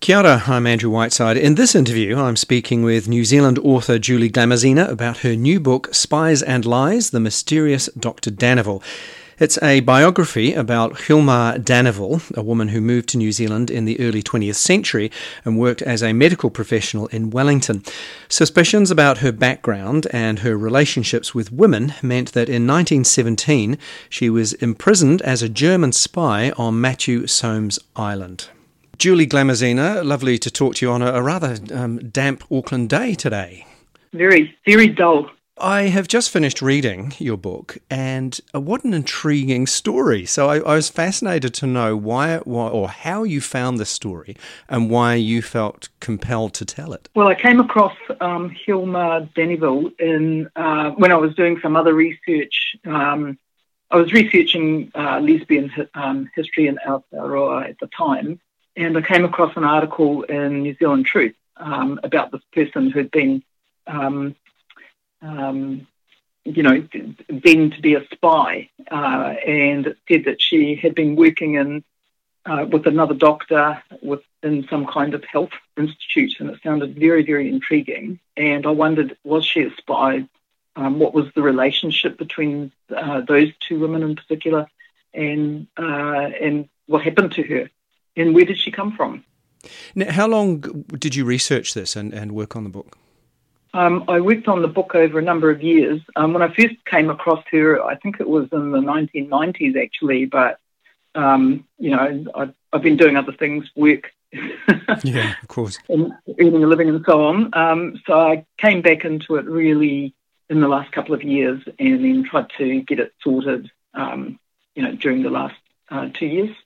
Kia ora, I'm Andrew Whiteside. In this interview, I'm speaking with New Zealand author Julie Glamuzina about her new book, Spies and Lies The Mysterious Dr. Danneville. It's a biography about Hjalmar Danneville, a woman who moved to New Zealand in the early 20th century and worked as a medical professional in Wellington. Suspicions about her background and her relationships with women meant that in 1917 she was imprisoned as a German spy on Matiu Somes Island. Julie Glamuzina, lovely to talk to you on a, a rather um, damp Auckland day today. Very, very dull. I have just finished reading your book, and uh, what an intriguing story. So I, I was fascinated to know why, why, or how you found this story, and why you felt compelled to tell it. Well, I came across um, Hjalmar Danneville in uh, when I was doing some other research. Um, I was researching uh, lesbian um, history in Aotearoa at the time, and I came across an article in New Zealand Truth um, about this person who'd been, um, um, you know, been to be a spy, uh, and said that she had been working in uh, with another doctor within some kind of health institute, and it sounded very, very intriguing. And I wondered, was she a spy? Um, what was the relationship between uh, those two women in particular, and uh, and what happened to her? And where did she come from? Now, how long did you research this and, and work on the book? Um, I worked on the book over a number of years. Um, when I first came across her, I think it was in the 1990s actually, but um, you know, I've, I've, been doing other things, work, yeah, of course, and earning a living and so on. Um, so I came back into it really in the last couple of years, and then tried to get it sorted, um, you know, during the last uh, two years.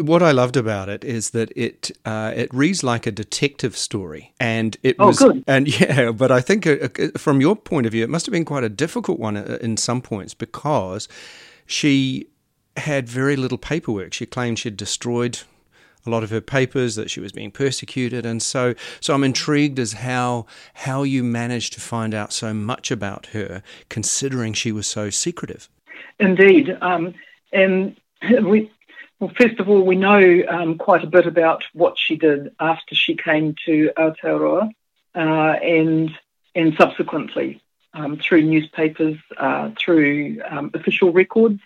What I loved about it is that it uh, it reads like a detective story, and it oh, was good. and yeah, but I think uh, uh, from your point of view, it must have been quite a difficult one uh, in some points because she had very little paperwork. She claimed she'd destroyed a lot of her papers, that she was being persecuted, and so so I'm intrigued as how how you managed to find out so much about her, considering she was so secretive. Indeed, um, and we, well, first of all, we know um, quite a bit about what she did after she came to Aotearoa uh, and, and subsequently um, through newspapers, uh, through um, official records,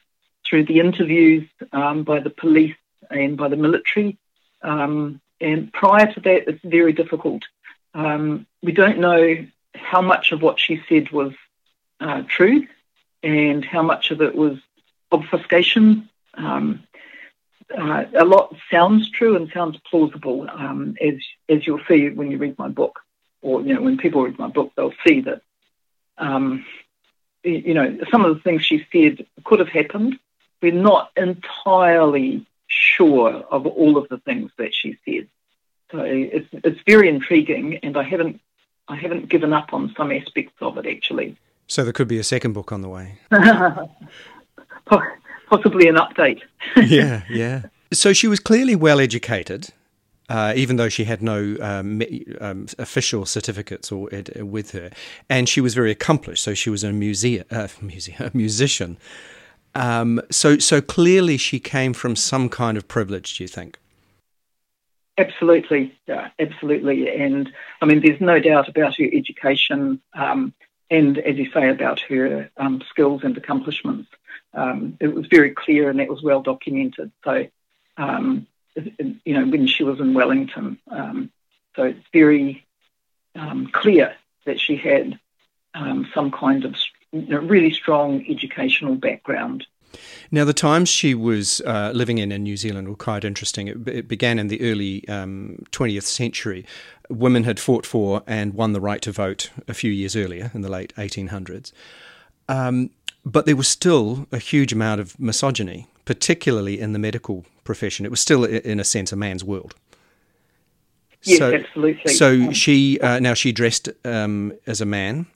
through the interviews um, by the police and by the military. Um, and prior to that, it's very difficult. Um, we don't know how much of what she said was uh, true and how much of it was obfuscation um, uh, a lot sounds true and sounds plausible, um, as as you'll see when you read my book, or you know when people read my book, they'll see that. Um, you know, some of the things she said could have happened. We're not entirely sure of all of the things that she said. So it's it's very intriguing, and I haven't I haven't given up on some aspects of it actually. So there could be a second book on the way. possibly an update. yeah, yeah. So she was clearly well educated. Uh, even though she had no um, um, official certificates or uh, with her, and she was very accomplished. So she was a museum, uh, museum a musician. Um, so, so clearly she came from some kind of privilege. Do you think? Absolutely, yeah, absolutely. And I mean, there's no doubt about her education, um, and as you say, about her um, skills and accomplishments um, it was very clear and that was well documented. So, um, you know, when she was in Wellington, um, so it's very um, clear that she had um, some kind of you know, really strong educational background. Now, the times she was uh, living in in New Zealand were quite interesting. It, it began in the early um, 20th century. Women had fought for and won the right to vote a few years earlier in the late 1800s. Um, but there was still a huge amount of misogyny, particularly in the medical profession. It was still, in a sense, a man's world. Yes, so, absolutely. So um, she uh, now she dressed um, as a man,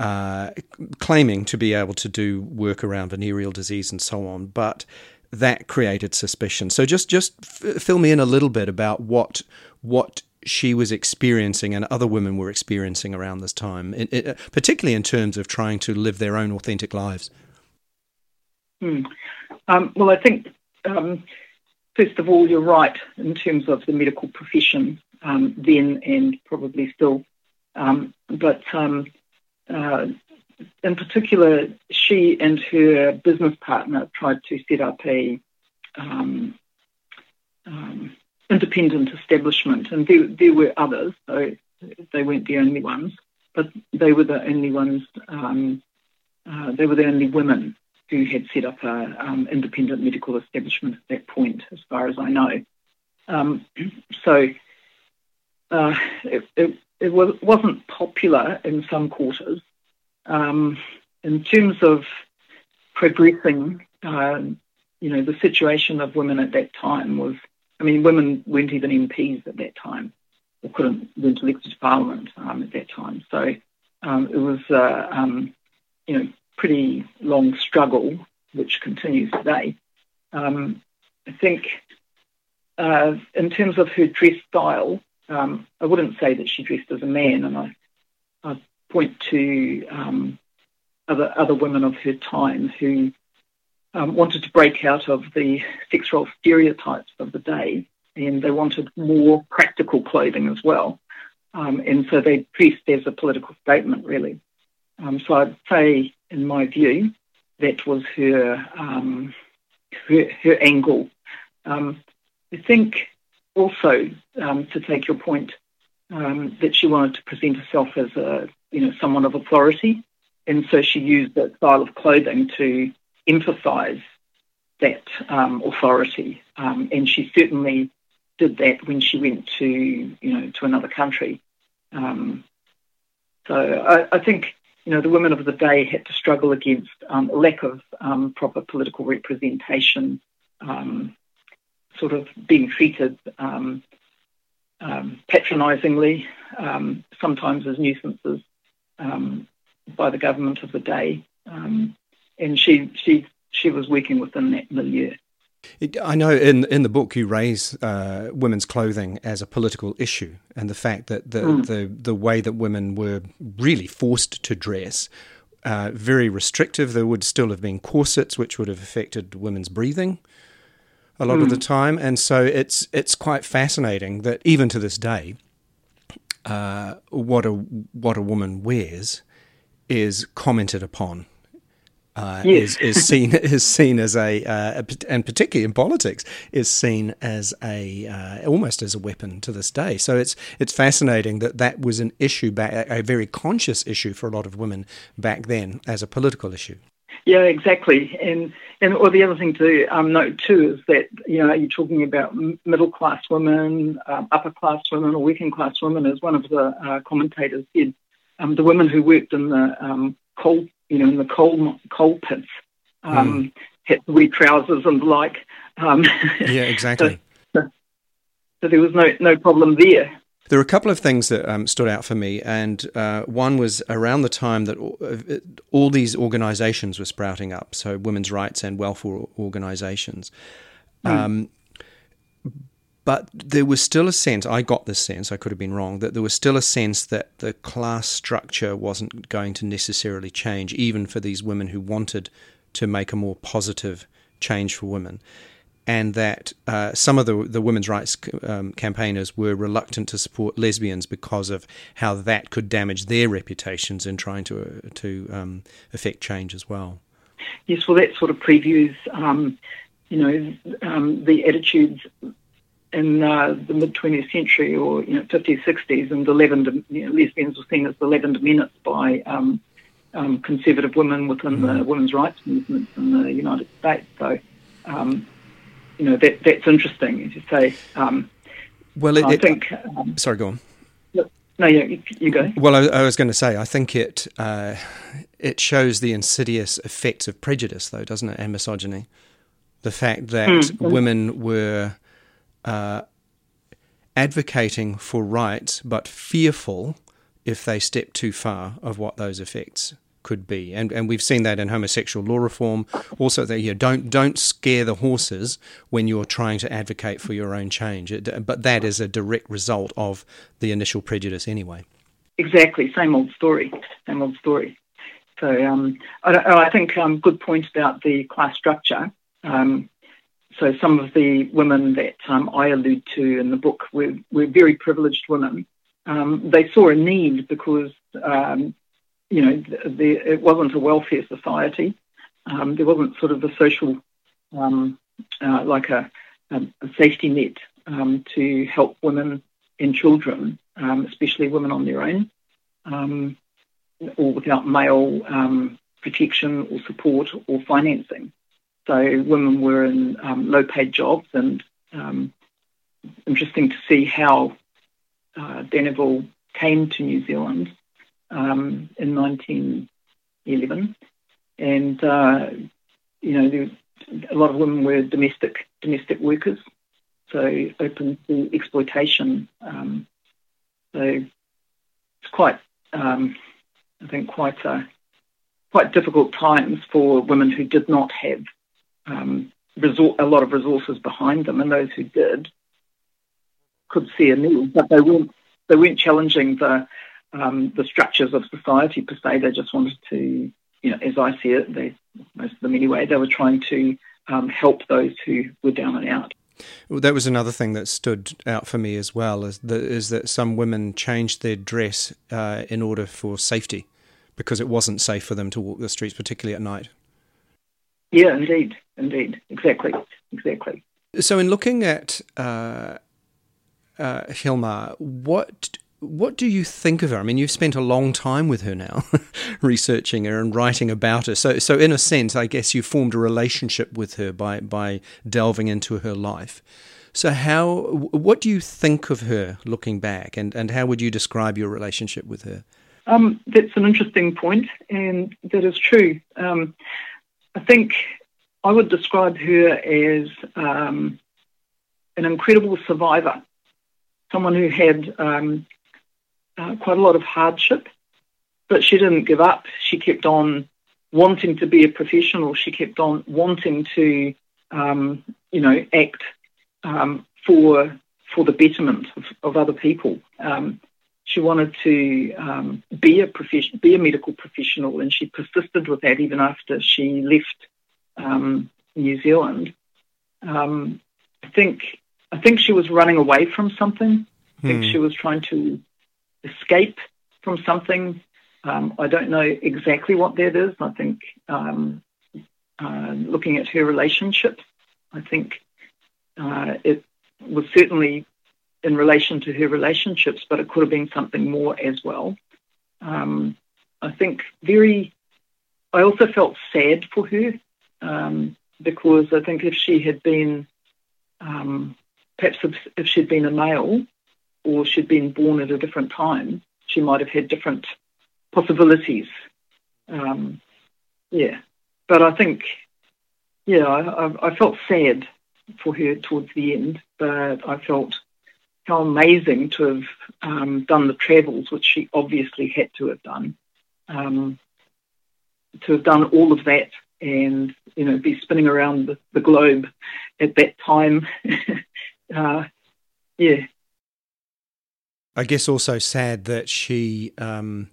uh, claiming to be able to do work around venereal disease and so on, but that created suspicion. So just just f- fill me in a little bit about what what she was experiencing and other women were experiencing around this time, particularly in terms of trying to live their own authentic lives? Hmm. Um, well, I think um, first of all, you're right in terms of the medical profession um, then and probably still. Um, but um, uh, in particular, she and her business partner tried to set up a um, um, independent establishment, and there, there, were others, so they weren't the only ones, but they were the only ones. Um, uh, they were the only women who had set up an um, independent medical establishment at that point, as far as I know. Um, so uh, it, it, it was, wasn't popular in some quarters. Um, in terms of progressing, uh, you know, the situation of women at that time was, I mean, women weren't even MPs at that time, or couldn't went elected to Parliament um, at that time. So um, it was, uh, um, you know, pretty long struggle, which continues today. Um, I think uh, in terms of her dress style, um, I wouldn't say that she dressed as a man, and I, I point to um, other other women of her time who um, wanted to break out of the sex role stereotypes of the day, and they wanted more practical clothing as well. Um, and so they dressed as a political statement, really. Um, so I'd say, in my view, that was her um, her, her, angle. I think also, um, to take your point, um, that she wanted to present herself as a you know someone of authority, and so she used that style of clothing to emphasise that um, authority. Um, and she certainly did that when she went to you know to another country. Um, so I, I, think you know the women of the day had to struggle against um, a lack of proper political representation sort of being treated um, um, patronisingly, um, sometimes as nuisances um, by the government of the day. Um, and she, she, she was working within that milieu. I know in in the book you raise uh, women's clothing as a political issue, and the fact that the, mm. the the way that women were really forced to dress, uh, very restrictive. There would still have been corsets, which would have affected women's breathing a lot mm. of the hmm. time, and so it's it's quite fascinating that even to this day, uh, what a what a woman wears is commented upon. Uh, yes. is, is seen is seen as a, uh, and particularly in politics, is seen as a uh, almost as a weapon to this day. So it's it's fascinating that that was an issue back, a very conscious issue for a lot of women back then as a political issue. Yeah, exactly. And and or the other thing to um, note too is that you know are you're talking about middle class women, um, upper class women, or working class women, as one of the uh, commentators said. Um, the women who worked in the um, coal, you know, in the coal coal pits, mm. had to wear trousers and the like. Um, yeah, exactly. so, so there was no no problem there. There were a couple of things that um, stood out for me, and uh, one was around the time that all, uh, all these organisations were sprouting up, so women's rights and welfare organisations. Mm. Um, but there was still a sense, I got this sense, I could have been wrong, that there was still a sense that the class structure wasn't going to necessarily change, even for these women who wanted to make a more positive change for women and that uh, some of the, the women's rights um, campaigners were reluctant to support lesbians because of how that could damage their reputations in trying to uh, to um, affect change as well. Yes, well, that sort of previews, um, you know, um, the attitudes in uh, the mid 20th century or you know 50s, 60s, and the Lavender you know, lesbians were seen as the Lavender Menace by um, um, conservative women within mm. the women's rights movement in the United States. So you know that that's interesting, as you say. Um, well, it, I think. Um, sorry, go on. No, you, you go. Well, I, I, was going to say, I think it uh, it shows the insidious effects of prejudice, though, doesn't it, and misogyny. The fact that mm-hmm. women were uh, advocating for rights, but fearful if they step too far of what those effects could be, and and we've seen that in homosexual law reform. Also, that you know, don't don't scare the horses when you're trying to advocate for your own change. It, but that is a direct result of the initial prejudice, anyway. Exactly, same old story, same old story. So um, I, I, think um, good point about the class structure. Um, so some of the women that um, I allude to in the book were, were very privileged women. Um, they saw a need because, um, you know, it wasn't a welfare society. Um, there wasn't sort of a social, um, uh, like a, a, safety net um, to help women and children, especially women on their own, or without male protection or support or financing. So women were in um, low-paid jobs, and um, interesting to see how uh, Daneville came to New Zealand um, in 1911, and uh, you know there, a lot of women were domestic domestic workers, so open to exploitation. Um, so it's quite, um, I think, quite a, quite difficult times for women who did not have um, a lot of resources behind them, and those who did could see a need, but they weren't they weren't challenging the um, the structures of society per se. They just wanted to, you know, as I see it, they most of them anyway, they were trying to um, help those who were down and out. Well, that was another thing that stood out for me as well is that, is that some women changed their dress uh, in order for safety because it wasn't safe for them to walk the streets, particularly at night. Yeah, indeed, indeed, exactly, exactly. So, in looking at uh, uh, Hilma, what what do you think of her? I mean, you've spent a long time with her now, researching her and writing about her. So, so in a sense, I guess you formed a relationship with her by by delving into her life. So, how what do you think of her looking back, and and how would you describe your relationship with her? Um, that's an interesting point, and that is true. Um, I think I would describe her as um, an incredible survivor, someone who had um, uh, quite a lot of hardship, but she didn't give up. She kept on wanting to be a professional. She kept on wanting to, um, you know, act um, for for the betterment of, of other people. Um, she wanted to um, be a profession, be a medical professional, and she persisted with that even after she left um, New Zealand. Um, I think I think she was running away from something. I think hmm. she was trying to escape from something. Um, I don't know exactly what that is. I think um, uh, looking at her relationships, I think uh, it was certainly in relation to her relationships, but it could have been something more as well. Um, I think very, I also felt sad for her um, because I think if she had been, um, perhaps if, if, she'd been a male or she'd been born at a different time, she might have had different possibilities. Um, yeah, but I think, yeah, I, I felt sad for her towards the end, but I felt how amazing to have um, done the travels, which she obviously had to have done, um, to have done all of that and you know be spinning around the, the globe at that time. uh, yeah. I guess also sad that she um,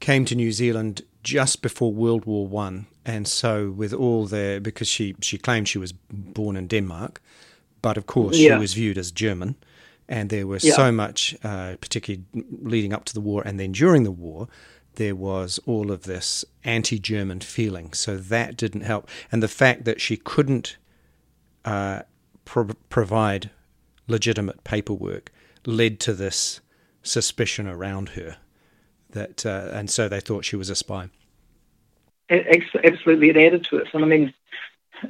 came to New Zealand just before World War One, and so with all the because she she claimed she was born in Denmark, but of course yeah. she was viewed as German and there was yeah. so much, uh, particularly leading up to the war and then during the war, there was all of this anti German feeling. So that didn't help. And the fact that she couldn't uh, pro- provide legitimate paperwork led to this suspicion around her. That, uh, and so they thought she was a spy. Absolutely, it added to it. And I mean,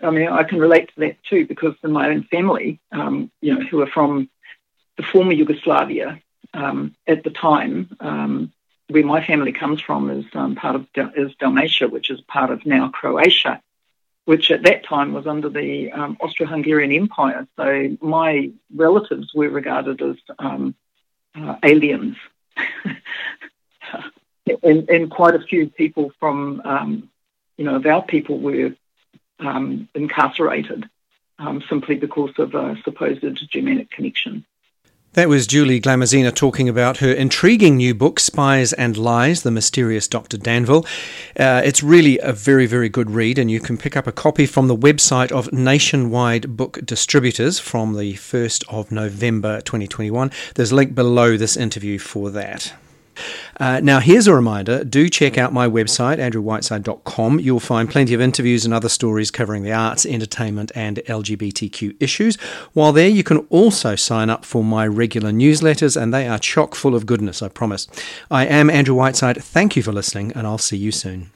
I mean, I can relate to that too because in my own family, um, you know, who are from the former Yugoslavia um, at the time, um, where my family comes from, is um, part of is Dalmatia, which is part of now Croatia, which at that time was under the um, Austro-Hungarian Empire. So my relatives were regarded as um, uh, aliens, and, and, quite a few people from um, you know of our people were um, incarcerated simply because of a supposed Germanic connection. That was Julie Glamuzina talking about her intriguing new book, Spies and Lies The Mysterious Dr. Danville. Uh, it's really a very, very good read, and you can pick up a copy from the website of Nationwide Book Distributors from the 1st of November 2021. There's a link below this interview for that. Uh, now, here's a reminder do check out my website, andrewwhiteside.com. You'll find plenty of interviews and other stories covering the arts, entertainment, and LGBTQ issues. While there, you can also sign up for my regular newsletters, and they are chock full of goodness, I promise. I am Andrew Whiteside. Thank you for listening, and I'll see you soon.